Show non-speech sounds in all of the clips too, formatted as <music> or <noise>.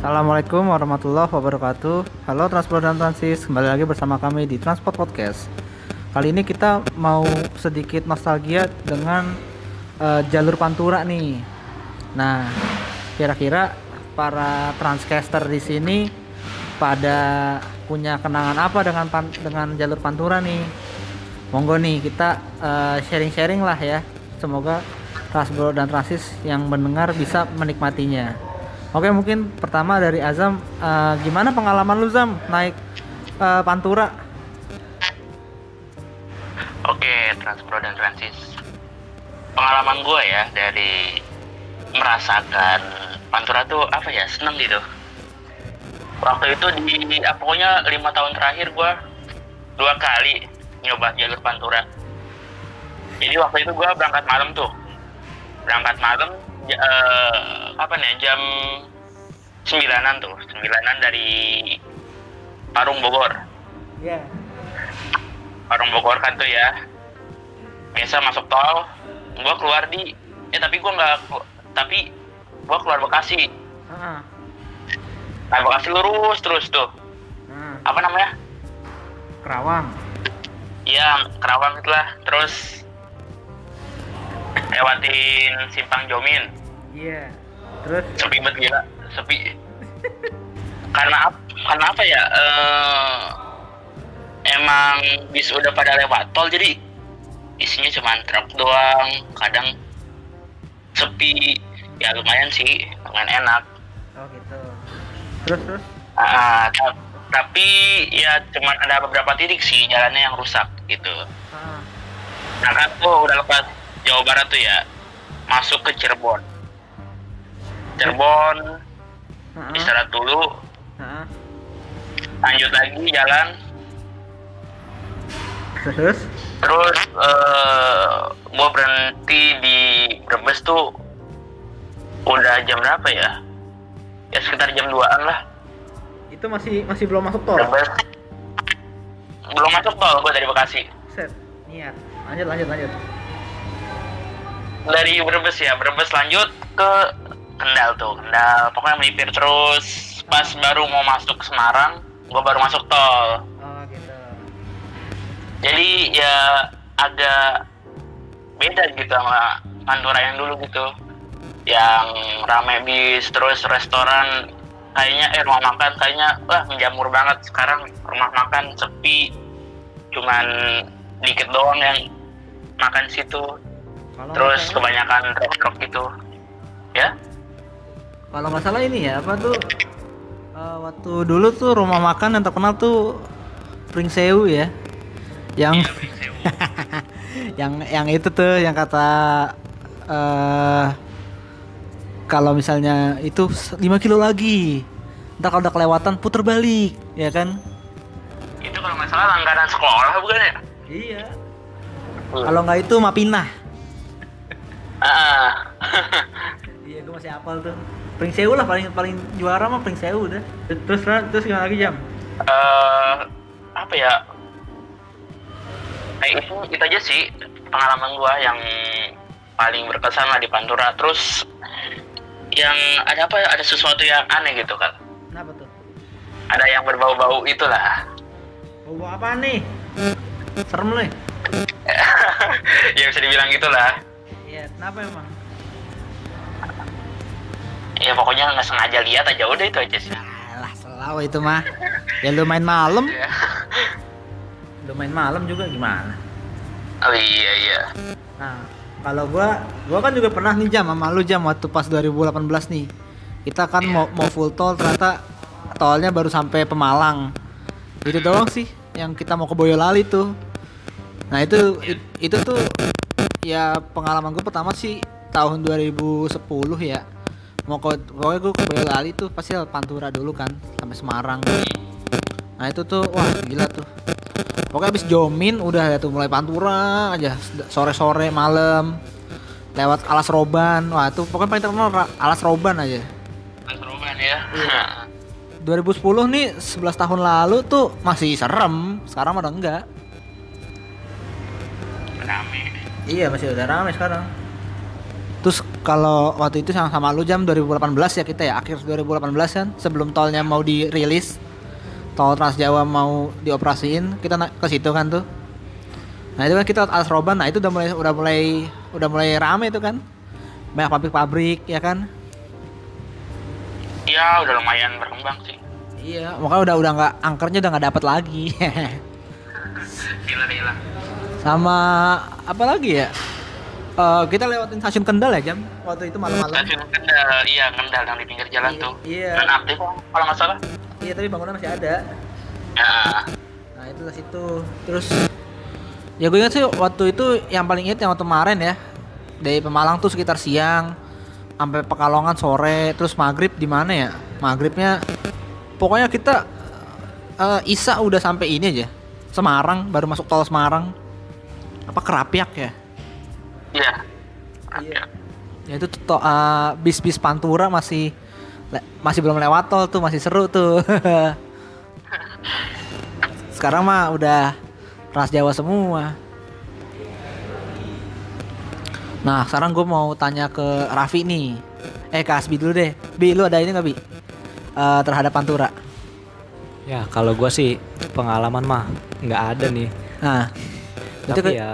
Assalamualaikum warahmatullahi wabarakatuh. Halo Transport dan Transis, kembali lagi bersama kami di Transport Podcast. Kali ini kita mau sedikit nostalgia dengan uh, jalur Pantura nih. Nah, kira-kira para transcaster di sini pada punya kenangan apa dengan pan dengan jalur Pantura nih? Monggo nih kita uh, sharing-sharing lah ya. Semoga Transport dan Transis yang mendengar bisa menikmatinya. Oke mungkin pertama dari Azam uh, gimana pengalaman lu Zam naik uh, Pantura? Oke Transpro dan Transis. Pengalaman gue ya dari merasakan Pantura tuh apa ya seneng gitu. Waktu itu di ah, pokoknya lima tahun terakhir gue dua kali nyoba jalur Pantura. Jadi waktu itu gue berangkat malam tuh berangkat malam uh, apa nih jam sembilanan tuh. Sembilanan dari Parung Bogor. Iya. Yeah. Parung Bogor kan tuh ya. Biasa masuk tol. Gua keluar di eh tapi gua nggak tapi gua keluar Bekasi. Uh. nah Bekasi lurus terus tuh. Uh. apa namanya? Kerawang. Iya Kerawang itulah. Terus lewatin simpang Jomin Iya. Terus sepi banget gila, sepi. karena karena apa ya? Uh, emang bis udah pada lewat tol jadi isinya cuma truk doang, kadang sepi. Ya lumayan sih, lumayan enak. Oh gitu. Terus terus? Uh, tapi ya cuman ada beberapa titik sih jalannya yang rusak gitu. Ah. Nah kan tuh udah lepas Jawa Barat tuh ya masuk ke Cirebon. Cirebon uh-huh. istirahat dulu. Uh-huh. lanjut lagi jalan. Terus? Terus uh, gua berhenti di Brebes tuh udah jam berapa ya? Ya sekitar jam 2an lah. Itu masih masih belum masuk tol? Brebes. Belum masuk tol gua dari Bekasi. Set niat. Lanjut lanjut lanjut dari Brebes ya Brebes lanjut ke Kendal tuh Kendal. Pokoknya melipir terus. Pas baru mau masuk Semarang gue baru masuk tol. Oh gitu. Jadi ya agak beda gitu sama Pantura yang dulu gitu. Yang rame bis terus restoran kayaknya eh rumah makan kayaknya wah menjamur banget sekarang. Rumah makan sepi cuman dikit doang yang makan situ Kalau terus kebanyakan truk-truk gitu. Ya? Kalau nggak salah ini ya apa tuh uh, waktu dulu tuh rumah makan yang terkenal tuh Pring Sewu ya. Yang iya, <laughs> yang yang itu tuh yang kata uh, kalau misalnya itu 5 kilo lagi ntar kalau udah kelewatan puter balik ya kan? Itu kalau nggak salah langganan sekolah bukan ya? Iya. Hmm. kalau nggak itu mapinah ah <laughs> iya gue masih hafal tuh Pring Sewu lah paling paling juara mah Pring Sewu udah. Terus terus gimana lagi jam? Uh, apa ya? Kayak itu itu aja sih pengalaman gua yang paling berkesan lah di Pantura. Terus yang ada apa? Ada sesuatu yang aneh gitu kan? Kenapa tuh? Ada yang berbau-bau itulah. Bau apa nih? Serem loh. <laughs> ya bisa dibilang gitulah. Iya, kenapa emang? ya pokoknya nggak sengaja lihat aja. Udah itu aja sih. Lah selalu itu mah. Ya lu main malam. Ya. lu main malam juga gimana? Oh iya iya. Nah kalau gua gua kan juga pernah nih jam sama lu jam waktu pas 2018 nih. Kita kan yeah. mau mau full tol ternyata tolnya baru sampai Pemalang. Itu doang sih yang kita mau ke Boyolali tuh. Nah itu it, itu tuh ya pengalaman gue pertama sih tahun 2010 ya. Mau ke pokoknya gue ke Boyolali tuh pasti Pantura dulu kan sampai Semarang. Nah itu tuh wah gila tuh. Pokoknya abis Jomin udah ya tuh mulai Pantura aja sore-sore malam lewat Alas Roban. Wah itu pokoknya paling terkenal Alas Roban aja. Alas Roban ya. Iya. 2010 nih 11 tahun lalu tuh masih serem sekarang udah enggak. Rame iya masih udah rame sekarang Terus kalau waktu itu sama, sama lu jam 2018 ya kita ya akhir 2018 kan sebelum tolnya mau dirilis tol Trans Jawa mau dioperasiin kita ke situ kan tuh. Nah itu kan kita alas roban, nah itu udah mulai udah mulai udah mulai rame itu kan banyak pabrik-pabrik ya kan. Iya, udah lumayan berkembang sih. Iya, makanya udah udah nggak angkernya udah nggak dapat lagi. <laughs> Gila gila. Sama apa lagi ya? Eh, kita lewatin stasiun Kendal ya jam waktu itu malam-malam. Stasiun Kendal, iya Kendal yang di pinggir jalan Iya, tuh. iya. Dan aktif kalau nggak salah. Iya tapi bangunan masih ada. Ya, Nah itu ke situ. Terus ya gue ingat sih waktu itu yang paling inget yang waktu kemarin ya dari Pemalang tuh sekitar siang sampai Pekalongan sore terus maghrib di mana ya maghribnya pokoknya kita eh, Isa udah sampai ini aja Semarang baru masuk tol Semarang apa Kerapiak ya? Iya. Iya. ya itu to, eh, bis-bis Pantura masih le- masih belum lewat tol tuh masih seru tuh. <laughs> Sekarang mah udah ras Jawa semua. Nah sekarang gue mau tanya ke Raffi nih. Eh ke Asbi dulu deh. Bi lu ada ini nggak Bi? Eh, terhadap Pantura? Ya kalau gua sih pengalaman mah nggak ada nih. nah itu Tapi ke- ya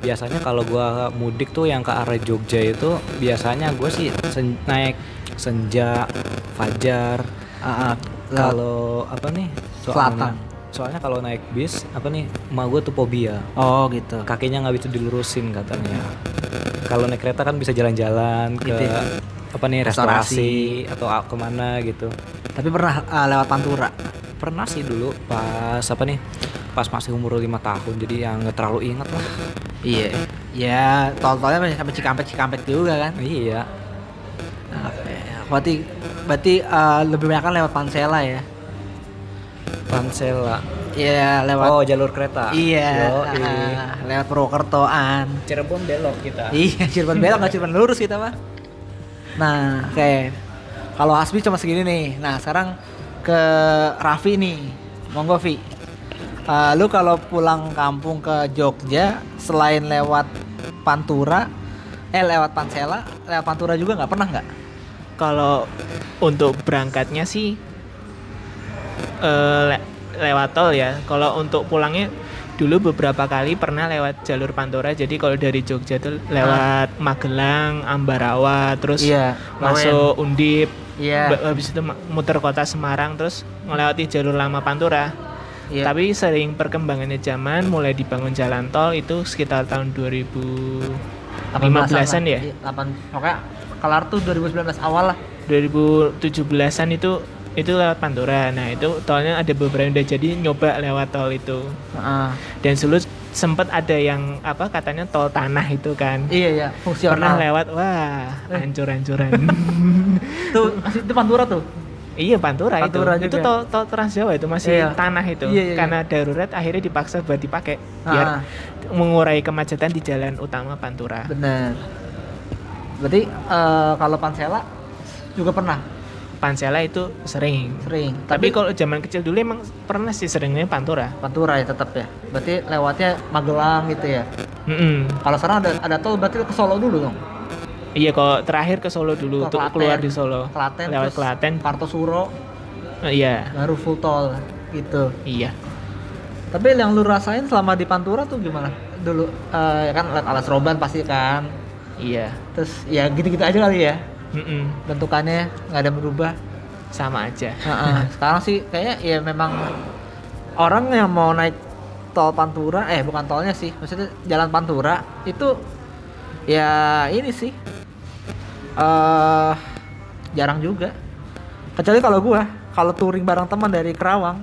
biasanya kalau gua mudik tuh yang ke arah Jogja itu biasanya gua sih sen- naik senja, fajar. ah, lewat- Kalau apa nih? Selatan. Soalnya kalau naik bis apa nih? Emak gua tuh fobia. oh gitu Kakinya nggak bisa dilurusin katanya. Kalau naik kereta kan bisa jalan-jalan ke Gitu ya. Apa nih restorasi, atau a- ke mana gitu. tapi pernah ah, lewat Pantura Pernah sih dulu pas apa nih? Pas masih umur lima tahun jadi yang nggak terlalu ingat lah. iya ya tol-tolnya masih sampai Cikampek Cikampek juga kan Iya. Oke, berarti berarti eh, lebih banyak kan lewat Pansela ya? Pansela. Iya, lewat Oh, jalur kereta. Iya, Yoi. ah, lewat Purwokertoan. Cirebon belok kita. Iya, Cirebon belok nggak Cirebon lurus kita mah. Nah, oke. Kalau Hasbi cuma segini nih. Nah, sekarang ke Raffi nih. Monggo Vi. Eh, lu kalau pulang kampung ke Jogja selain lewat Pantura, eh lewat Pansela, lewat Pantura juga nggak pernah nggak? Kalau untuk berangkatnya sih eh, le- lewat tol ya. Kalau untuk pulangnya dulu beberapa kali pernah lewat jalur Pantura. Jadi kalau dari Jogja tuh lewat Magelang, Ambarawa, terus Iya, masuk Undip. Iya. Ba- Habis itu muter kota Semarang terus melewati jalur lama Pantura. Iya. Tapi sering perkembangannya zaman mulai dibangun jalan tol itu sekitar tahun 2015-an ya. Iya, 8 pokoknya kelar tuh 2019 awal lah. 2017-an itu itu lewat Pantura. Nah, itu tolnya ada beberapa yang udah jadi nyoba lewat tol itu. Heeh. Dan dulu sempat ada yang apa katanya tol tanah itu kan. Iya iya, Pernah fungsional. lewat wah, hancur-hancuran. <laughs> tuh masih itu Pantura tuh. iya, Pantura, Pantura itu. Itu tol tol Trans Jawa itu masih Iya. tanah itu. Iya, iya, Karena darurat akhirnya dipaksa buat dipakai biar Ah. mengurai kemacetan di jalan utama Pantura. Bener. Berarti eh, kalau Pansela juga pernah Pansela itu sering. sering. Tapi kalau zaman kecil dulu emang pernah sih seringnya Pantura. Pantura ya tetap ya. Berarti lewatnya Magelang gitu ya. Mm-mm. Kalau sekarang ada ada tol berarti ke Solo dulu dong. Iya, kalau terakhir ke Solo dulu, Ke untuk Klaten. keluar di Solo. Klaten Lewat Klaten. Kartosuro Eh, iya, baru full tol gitu. iya. Tapi yang lu rasain selama di Pantura tuh gimana? Dulu eh, ya kan alas roban pasti kan. Iya. Terus ya gitu-gitu aja kali ya. Mm-mm. Bentukannya nggak ada berubah. Sama aja. Heeh. <laughs> Sekarang sih kayaknya ya memang orang yang mau naik tol Pantura, eh bukan tolnya sih, maksudnya jalan Pantura itu ya ini sih eh jarang juga. Kecuali kalau gua, kalau touring bareng teman dari Kerawang,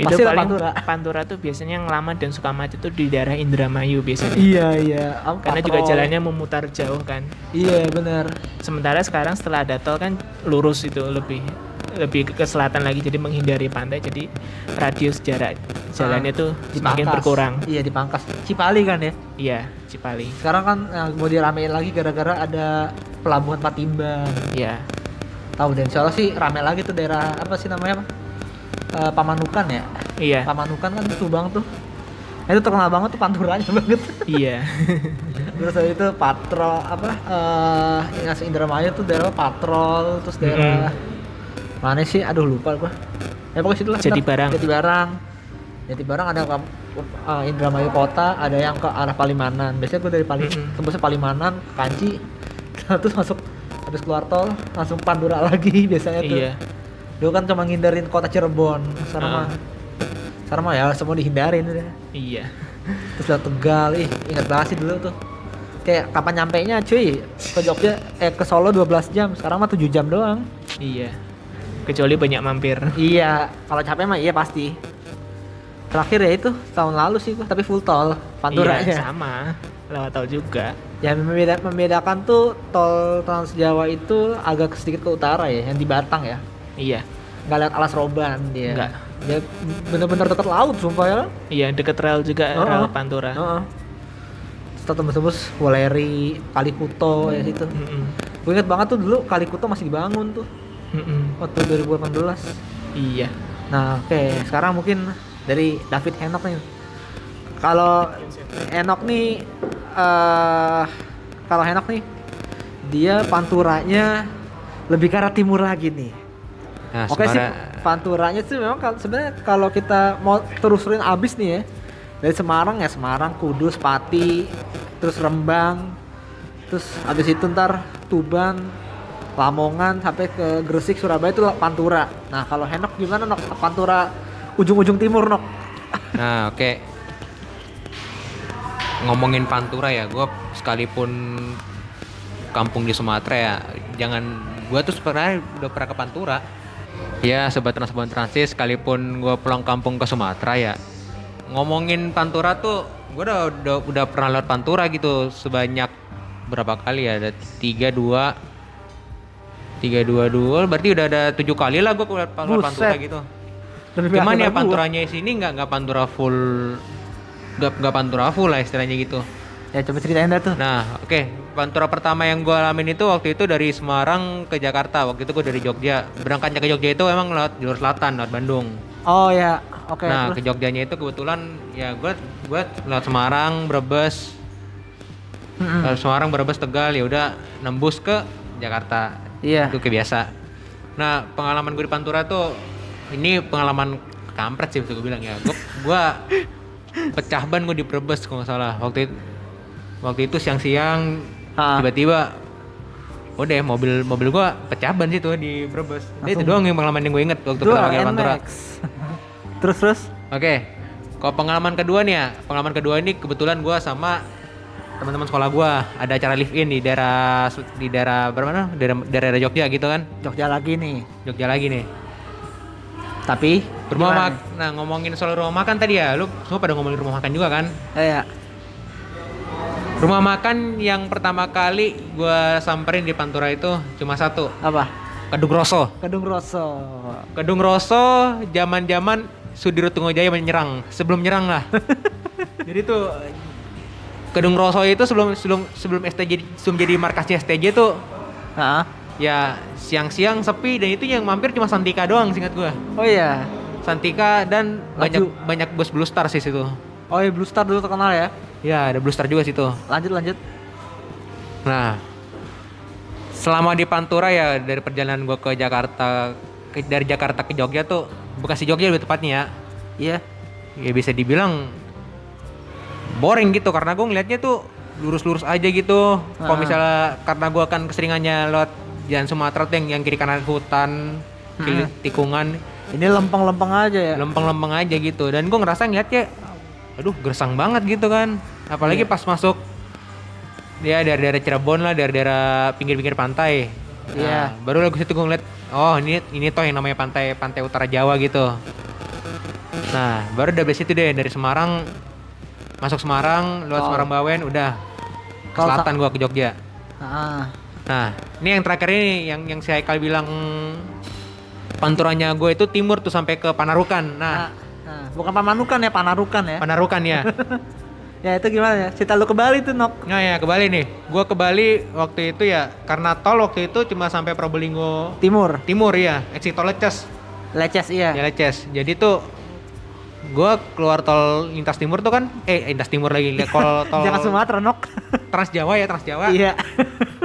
Itu pasti paling Pantura. Pantura tuh biasanya yang lama dan suka macet tuh di daerah Indramayu biasanya. Iya iya. Karena juga jalannya memutar jauh kan. Iya bener. Sementara sekarang setelah ada tol kan lurus itu lebih lebih ke selatan lagi jadi menghindari pantai jadi radius jarak jalannya tuh semakin berkurang. Iya dipangkas. Cipali kan ya. Iya, Cipali. Sekarang kan eh, mau diramein lagi gara-gara ada pelabuhan Patimban. Iya. Tahu dan Allah sih rame lagi tuh daerah apa sih namanya? Eh, Pamanukan ya. Iya. Pamanukan kan Subang tuh. Nah, itu terkenal banget tuh panturanya <laughs> banget. iya. terus habis itu patrol apa eh ngasih Indramayu tuh daerah patrol terus daerah mana sih aduh lupa gua ya pokoknya situ lah Jadi. Barang. jadi barang jadi barang ada ke eh, Indramayu kota ada yang ke arah Palimanan biasanya gua dari Pali tembusnya Palimanan ke Kanci <laughs> terus masuk habis keluar tol langsung Pandura <laughs> lagi biasanya tuh Iya. Dulu kan cuma ngindarin kota Cirebon mah sekarang mah ya semua dihindarin udah Iya. terus lewat Tegal ih ingat banget sih dulu tuh kayak kapan nyampe nya cuy ke Jogja eh ke Solo 12 jam sekarang mah 7 jam doang Iya. Kecuali banyak mampir. iya kalau capek mah iya pasti terakhir ya itu tahun lalu sih gua tapi full tol Pantura Iya, aja sama. Lewat tol juga. yang membeda membedakan tuh tol Trans Jawa itu agak sedikit ke utara ya yang di Batang ya Iya. nggak lihat alas roban dia Nggak. dia bener-bener dekat laut sumpah ya Iya, deket rel juga, Oh, rel oh. Pantura. Heeh. Terus tembus-tembus Waleri, Kalikuto ya situ. Mm-mm. Gue inget banget tuh dulu Kalikuto masih dibangun tuh Mm-mm. waktu 2018. Iya. Nah, oke, sekarang mungkin dari David Henok nih. Kalau Henok nih eh kalau Henok nih dia panturanya lebih ke arah timur lagi nih. Nah, Oke sih, panturanya sih memang sebenarnya kalau kita mau terusin abis nih ya dari Semarang ya Semarang, Kudus, Pati, terus Rembang, terus abis itu ntar Tuban, Lamongan sampai ke Gresik, Surabaya itu Pantura. Nah kalau Henok gimana Nok? Pantura ujung-ujung timur Nok? <laughs> Nah, oke. Ngomongin Pantura ya, gue sekalipun kampung di Sumatera ya, jangan gue tuh sebenarnya udah pernah ke Pantura. Ya, sobat transport transit, sekalipun gue pulang kampung ke Sumatera ya, ngomongin Pantura tuh, gue udah, udah udah pernah lewat Pantura gitu sebanyak berapa kali ya? Ada tiga dua, tiga dua dua, berarti udah ada tujuh kali lah gue lewat Pantura gitu. Lebih Cuman ya dari gua. panturanya sini nggak nggak pantura full nggak nggak pantura full lah istilahnya gitu. Ya coba ceritain dah tuh. Nah oke pantura pertama yang gue alamin itu waktu itu dari Semarang ke Jakarta waktu itu gue dari Jogja berangkatnya ke Jogja itu emang lewat jalur selatan lewat Bandung. Oh ya, oke. nah ke? Jogjanya itu kebetulan ya gue gue lewat Semarang Brebes lewat Semarang Brebes Tegal ya udah nembus ke Jakarta Iya. itu kayak biasa. Nah pengalaman gue di Pantura tuh ini pengalaman kampret sih bisa gue bilang ya. Gue gua <laughs> pecah ban gue di Brebes kalau nggak salah waktu itu waktu itu siang-siang tiba-tiba udah mobil mobil gue pecah ban sih tuh di Brebes. Nah, itu doang yang pengalaman yang gue inget waktu pertama kali ke Pantura. <laughs> Terus terus. Oke, kalau pengalaman kedua nih ya, pengalaman kedua ini kebetulan gue sama teman-teman sekolah gue ada acara live in di daerah di daerah berapa? Daerah, daerah Jogja gitu kan? Jogja lagi nih. Jogja lagi nih. Tapi Rumah gimana? mak nah ngomongin soal rumah makan tadi ya, lu semua pada ngomongin rumah makan juga kan? Eh, ya. Rumah makan yang pertama kali gua samperin di Pantura itu cuma satu, Apa? Kedung Roso. Kedung Roso. Kedung Roso zaman-zaman Sudirut Tunggajaya menyerang, sebelum nyerang lah. <laughs> jadi tuh Kedung Roso itu sebelum sebelum sebelum STJ sebelum jadi markasnya STJ tuh Nah. ya siang-siang sepi dan itu yang mampir cuma Santika doang singkat gua. Oh iya. Santika dan banyak Laju. banyak bos Blue Star sih situ. Oh iya Blue Star dulu terkenal ya. Ya, ada Blue Star juga situ. Lanjut lanjut. Nah, selama di Pantura ya dari perjalanan gua ke Jakarta ke, dari Jakarta ke Jogja tuh Bekasi Jogja lebih tepatnya ya. Iya. Ya bisa dibilang boring gitu karena gue ngeliatnya tuh lurus-lurus aja gitu. Kalau Ah. misalnya karena gua kan keseringannya lewat jalan Sumatera tuh yang, yang kiri kanan hutan, kiri Hmm. tikungan, Ini lempeng-lempeng aja ya. lempeng-lempeng aja gitu. Dan gue ngerasa ngeliatnya, aduh gersang banget gitu kan. Apalagi Iya. pas masuk ya dari daerah Cirebon lah, dari daerah pinggir-pinggir pantai. Nah, Iya. baru lagu situ gue ngeliat, oh ini ini toh yang namanya pantai pantai utara Jawa gitu. Nah, baru dari situ deh dari Semarang masuk Semarang, lewat Oh. Semarang Bawen, udah ke selatan gua ke Jogja. Ah. Nah, ini yang terakhir ini yang yang si Haikal bilang panturannya gue itu timur tuh sampai ke Panarukan. Nah, Nah, nah, bukan Pamanukan ya, Panarukan ya. Panarukan ya. <laughs> ya itu gimana ya? Cerita lu ke Bali tuh, Nok. Nah ya ke Bali nih. Gua ke Bali waktu itu ya karena tol waktu itu cuma sampai Probolinggo Timur. Timur ya, exit tol Leces. Leces iya. Ya Leces. Jadi tuh Gua keluar tol lintas timur tuh kan, eh lintas timur lagi, tol <laughs> tol Jangan Sumatera nok. Trans Jawa ya Trans Jawa. Iya.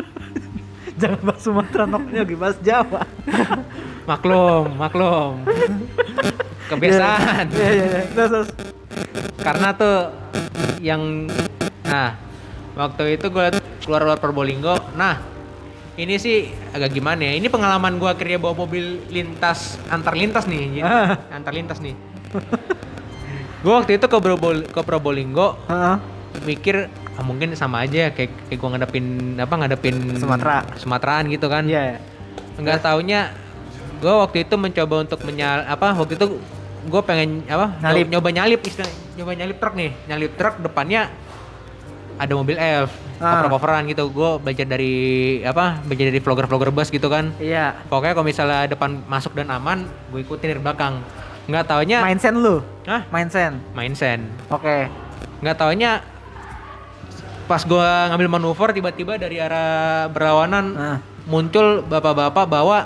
<laughs> Jangan bahas Sumatera nok, ini lagi bahas Jawa. Maklum, maklum. <laughs> Kebiasaan. Iya iya iya. Terus terus. Karena tuh yang nah waktu itu gue keluar luar Probolinggo. Nah ini sih agak gimana ya? Ini pengalaman gue akhirnya bawa mobil lintas antar lintas nih, Ah. antar lintas nih. gue waktu itu ke, Probol- ke Probolinggo Heeh. mikir ah, mungkin sama aja kayak kayak gue ngadepin apa ngadepin Sumatera. Sumateraan gitu kan. Iya. Enggak taunya gue waktu itu mencoba untuk menyal apa waktu itu gue pengen apa Nyalip. nyoba nyalip istilah nyoba nyalip truk nih nyalip truk depannya ada mobil elf Ah. cover coveran gitu gue belajar dari apa belajar dari vlogger vlogger bus gitu kan Iya. pokoknya kalau misalnya depan masuk dan aman gue ikutin dari belakang nggak taunya Main sen lu. Hah? Main sen. main sen Oke. nggak taunya pas gue ngambil manuver tiba-tiba dari arah berlawanan Nah. muncul bapak-bapak bawa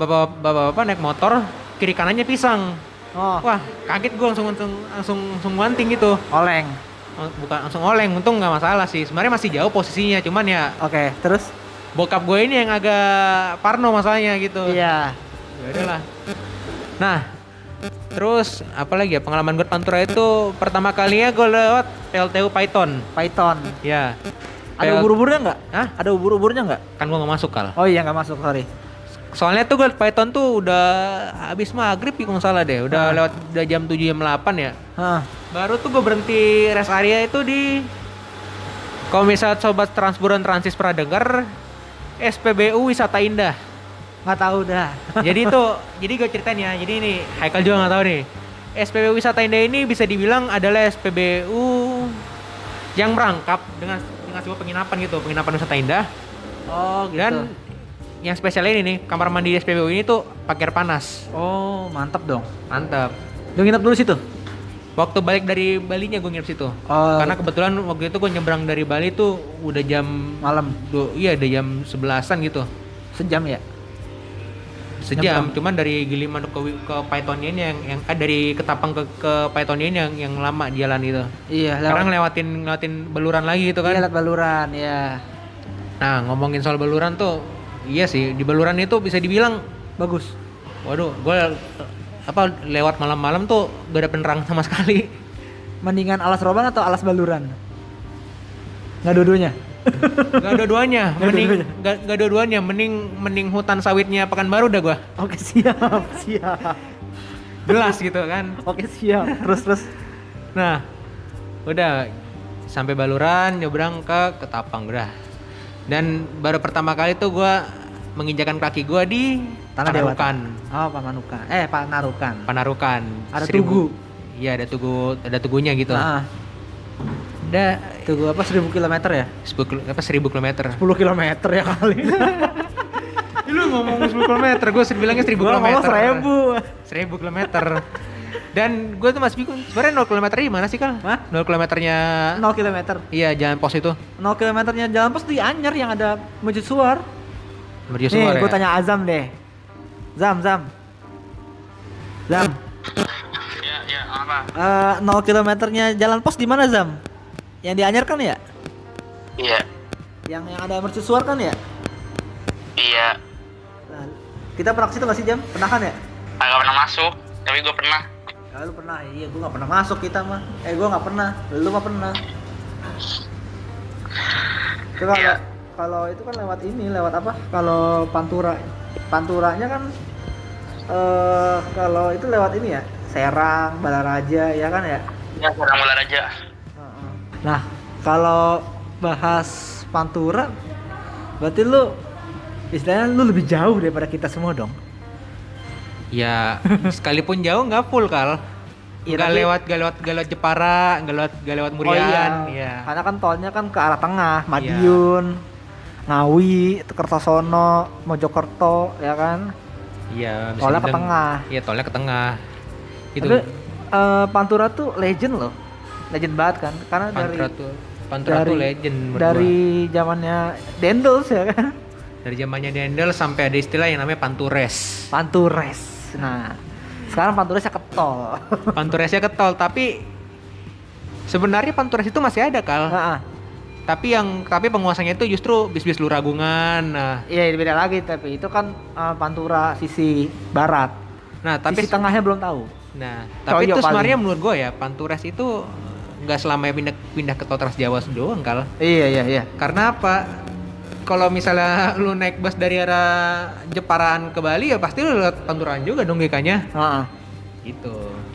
bapak-bapak naik motor kiri kanannya pisang Oh, wah kaget gue langsung langsung langsung langsung wanting gitu oleng. Lang- bukan langsung oleng untung nggak masalah sih sebenarnya masih jauh posisinya cuman ya Oke, terus? bokap gue ini yang agak parno masalahnya gitu Iya. ya udahlah nah terus apalagi ya pengalaman gue Pantura itu pertama kalinya gue lewat PLTU Python Python. ya Ada ubur-uburnya nggak? Hah? Ada ubur-uburnya nggak? kan gue nggak masuk kal Oh iya nggak masuk, sorry. Soalnya tuh gue Python tuh udah habis maghrib ya kalau salah deh. Udah Ah. lewat udah jam 7 jam 8 ya. Hah. Baru tuh gue berhenti rest area itu di kalau misalnya sobat Transburan Transis pernah denger SPBU Wisata Indah. Nggak tahu dah. jadi itu <laughs> jadi gue ceritain ya. Jadi ini Haikal juga nggak tahu nih. SPBU Wisata Indah ini bisa dibilang adalah SPBU yang merangkap dengan dengan sebuah penginapan gitu, penginapan wisata indah. Oh gitu. Dan yang spesial ini nih, kamar mandi di SPBU ini tuh pakai air panas. oh mantap dong. Mantap. Lu nginep dulu situ? Waktu balik dari Bali-nya gue nginep situ. Oh. Karena kebetulan waktu itu gue nyebrang dari Bali tuh udah jam malam du- iya udah jam sebelasan gitu. sejam ya? Sejam, Nyebrang. cuman dari Giliman ke ke Pythonnya ini yang yang eh, dari Ketapang ke ke Pythonnya ini yang yang lama jalan itu. Iya, Sekarang lewat. ngelewatin beluran lagi gitu kan. Iya, lewat baluran, ya. Nah, ngomongin soal beluran tuh iya sih, di beluran itu bisa dibilang Bagus. waduh, gue apa lewat malam-malam tuh gak ada penerang sama sekali. Mendingan alas roban atau alas baluran? Nggak dua-duanya. Gak dua-duanya, mending gak, gak dua-duanya, mending mending hutan sawitnya Pekanbaru dah gua. Oke, siap, siap. Jelas gitu kan. Oke, siap. Terus terus. Nah, udah sampai Baluran nyebrang ke Ketapang udah. Dan baru pertama kali tuh gua menginjakan kaki gua di Tanah. Panarukan. Oh, Pamanukan. Eh, Panarukan. Panarukan. Ada tugu. Iya, ada tugu, ada tugunya gitu. Nah, Ada tugu apa 1000 km ya? 10 kil- apa 1000 km. 10 km ya kali. <laughs> Lu ngomong 10 km, gue bilangnya 1000 Gua km. ngomong 1000. 1000 km. Dan gue tuh masih bingung, sebenarnya 0 km di mana sih kal? Hah? 0 kilometernya 0 km. Iya jalan pos itu 0 kilometernya jalan pos di Anyer yang ada mercusuar. Mercusuar Nih, ya? gue tanya Azam deh. Zam, Zam. Zam, Ya, ya, apa? eh 0 kilometernya jalan pos di mana Zam? Yang di Anyer kan ya? Iya, Yang yang ada mercusuar kan ya? iya. Nah, kita pernah ke situ nggak sih Jam? Pernah kan ya? Agak pernah masuk, tapi gue pernah. Ah, lu pernah? Iya, gua nggak pernah masuk kita mah. Eh, gua nggak pernah. Lu mah pernah. Kalau Iya. Kalau itu kan lewat ini, lewat apa? Kalau Pantura. Panturanya kan eh kalau itu lewat ini ya, Serang, Balaraja, ya kan ya? Ya, sekarang mulai aja. Heeh. Nah, kalau bahas Pantura, berarti lu istilahnya lu lebih jauh daripada kita semua dong. Ya <laughs> sekalipun jauh nggak full kal Iya, Nggak tapi- lewat, nggak lewat, nggak lewat Jepara, nggak lewat, nggak lewat Murian Oh iya. Iya Karena kan tolnya kan ke arah tengah, Madiun, Ngawi, Kertosono, Mojokerto, ya kan? Iya Tolnya ke tengah. Iya tolnya ke tengah Itu Tapi eh, Pantura tuh legend loh. Legend banget kan? Karena Pantura dari tuh Pantura tuh dari- legend menurut dari zamannya Dendels ya kan? Dari zamannya Dendel sampai ada istilah yang namanya Pantures Pantures. Nah, Sekarang Panturesnya ke tol. Panturesnya ke tol, tapi sebenarnya Pantures itu masih ada kal. Heeh. Tapi yang tapi penguasanya itu justru bis-bis Luragungan. Nah, Iya beda lagi tapi itu kan eh, Pantura sisi barat. nah tapi sisi tengahnya belum tahu. nah, tapi Coyo itu sebenarnya menurut gue ya Pantures itu nggak selamanya pindah pindah ke tol Trans Jawa doang kal. Iya iya iya. Karena apa? Kalau misalnya lu naik bus dari arah Jeparaan ke Bali ya pasti lu lewat Panturan juga dong GK-nya. Heeh. Gitu.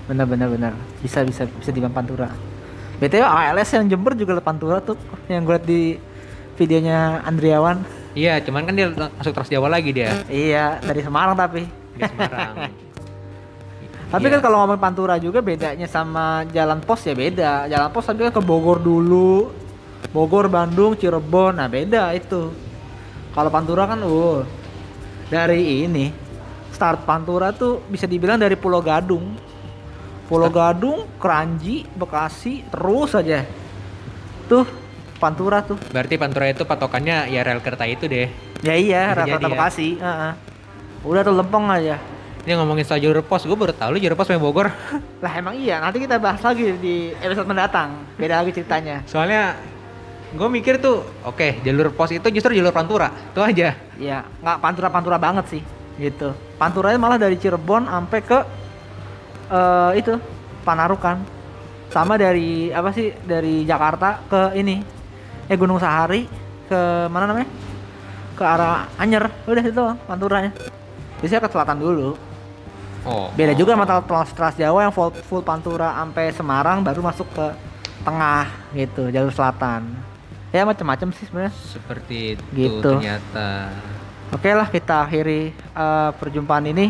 Benar benar benar. Bisa bisa bisa di Pantura. BTW ALS yang Jember juga Pantura tuh yang gue liat di videonya Andriawan. Iya, cuman kan dia masuk Trans Jawa lagi dia Iya, dari Semarang tapi. di Semarang. <laughs> Tapi Iya. kan kalau ngomong Pantura juga bedanya sama jalan pos ya beda. Jalan pos tapi kan ke Bogor dulu. Bogor, Bandung, Cirebon. Nah, beda itu. Kalau Pantura kan uh dari ini start Pantura tuh bisa dibilang dari Pulau Gadung. Pulau Gadung, Keranji, Bekasi, terus aja. Tuh Pantura tuh. Berarti Pantura itu patokannya ya rel kereta itu deh. Ya iya, rata-rata jadi ya. Bekasi. Heeh. Udah tuh lempeng aja. Ini ngomongin soal jalur pos, gue baru tahu lu jalur pos sampai Bogor. <laughs> Lah emang iya, nanti kita bahas lagi di episode mendatang. Beda lagi ceritanya. Soalnya gue mikir tuh, oke jalur pos itu justru jalur Pantura, itu aja. Ya, nggak pantura-pantura banget sih, gitu. Panturanya malah dari Cirebon sampai ke eh itu Panarukan. Sama dari apa sih dari Jakarta ke ini, eh Gunung Sahari ke mana namanya? Ke arah Anyer. Udah itu panturanya. Biasanya ke selatan dulu. Oh. Beda juga sama Trans Trans Jawa yang full, full Pantura sampai Semarang baru masuk ke tengah gitu, jalur selatan. Ya macam-macam sih sebenarnya. Seperti itu Gitu. ternyata. Oke lah kita akhiri eh, perjumpaan ini.